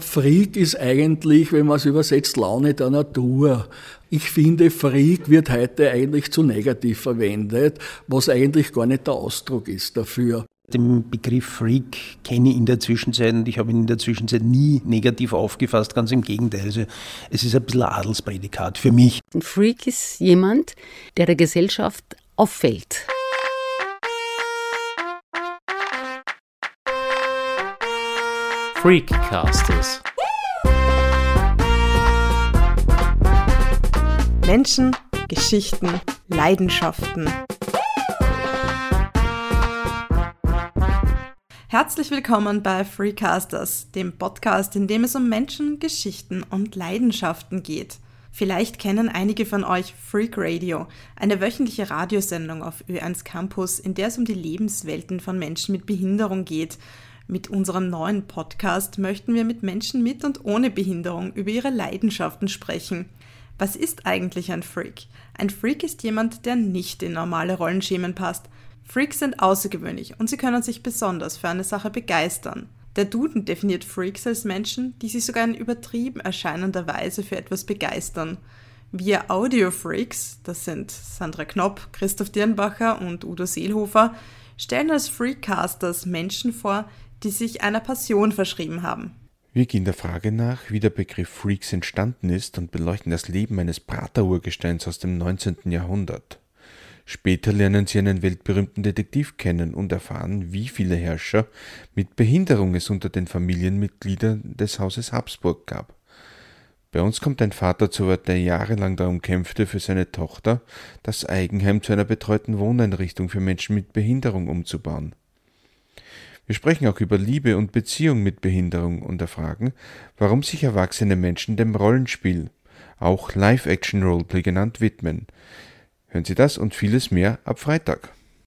Freak ist eigentlich, wenn man es übersetzt, Laune der Natur. Ich finde, Freak wird heute eigentlich zu negativ verwendet, was eigentlich gar nicht der Ausdruck ist dafür. Den Begriff Freak kenne ich in der Zwischenzeit und ich habe ihn in der Zwischenzeit nie negativ aufgefasst, ganz im Gegenteil. Also es ist ein bisschen ein Adelsprädikat für mich. Ein Freak ist jemand, der der Gesellschaft auffällt. Freakcasters. Menschen, Geschichten, Leidenschaften. Herzlich willkommen bei Freecasters, dem Podcast, in dem es um Menschen, Geschichten und Leidenschaften geht. Vielleicht kennen einige von euch Freak Radio, eine wöchentliche Radiosendung auf Ö1 Campus, in der es um die Lebenswelten von Menschen mit Behinderung geht mit unserem neuen Podcast möchten wir mit Menschen mit und ohne Behinderung über ihre Leidenschaften sprechen. Was ist eigentlich ein Freak? Ein Freak ist jemand, der nicht in normale Rollenschemen passt. Freaks sind außergewöhnlich und sie können sich besonders für eine Sache begeistern. Der Duden definiert Freaks als Menschen, die sich sogar in übertrieben erscheinender Weise für etwas begeistern. Wir Audio-Freaks, das sind Sandra Knopp, Christoph Dirnbacher und Udo Seelhofer, stellen als Freakcasters Menschen vor, die sich einer Passion verschrieben haben. Wir gehen der Frage nach, wie der Begriff Freaks entstanden ist und beleuchten das Leben eines Praterurgesteins aus dem 19. Jahrhundert. Später lernen sie einen weltberühmten Detektiv kennen und erfahren, wie viele Herrscher mit Behinderung es unter den Familienmitgliedern des Hauses Habsburg gab. Bei uns kommt ein Vater zu Wort, der jahrelang darum kämpfte, für seine Tochter das Eigenheim zu einer betreuten Wohneinrichtung für Menschen mit Behinderung umzubauen. Wir sprechen auch über Liebe und Beziehung mit Behinderung und erfragen, warum sich erwachsene Menschen dem Rollenspiel, auch Live-Action Roleplay genannt, widmen. Hören Sie das und vieles mehr ab Freitag.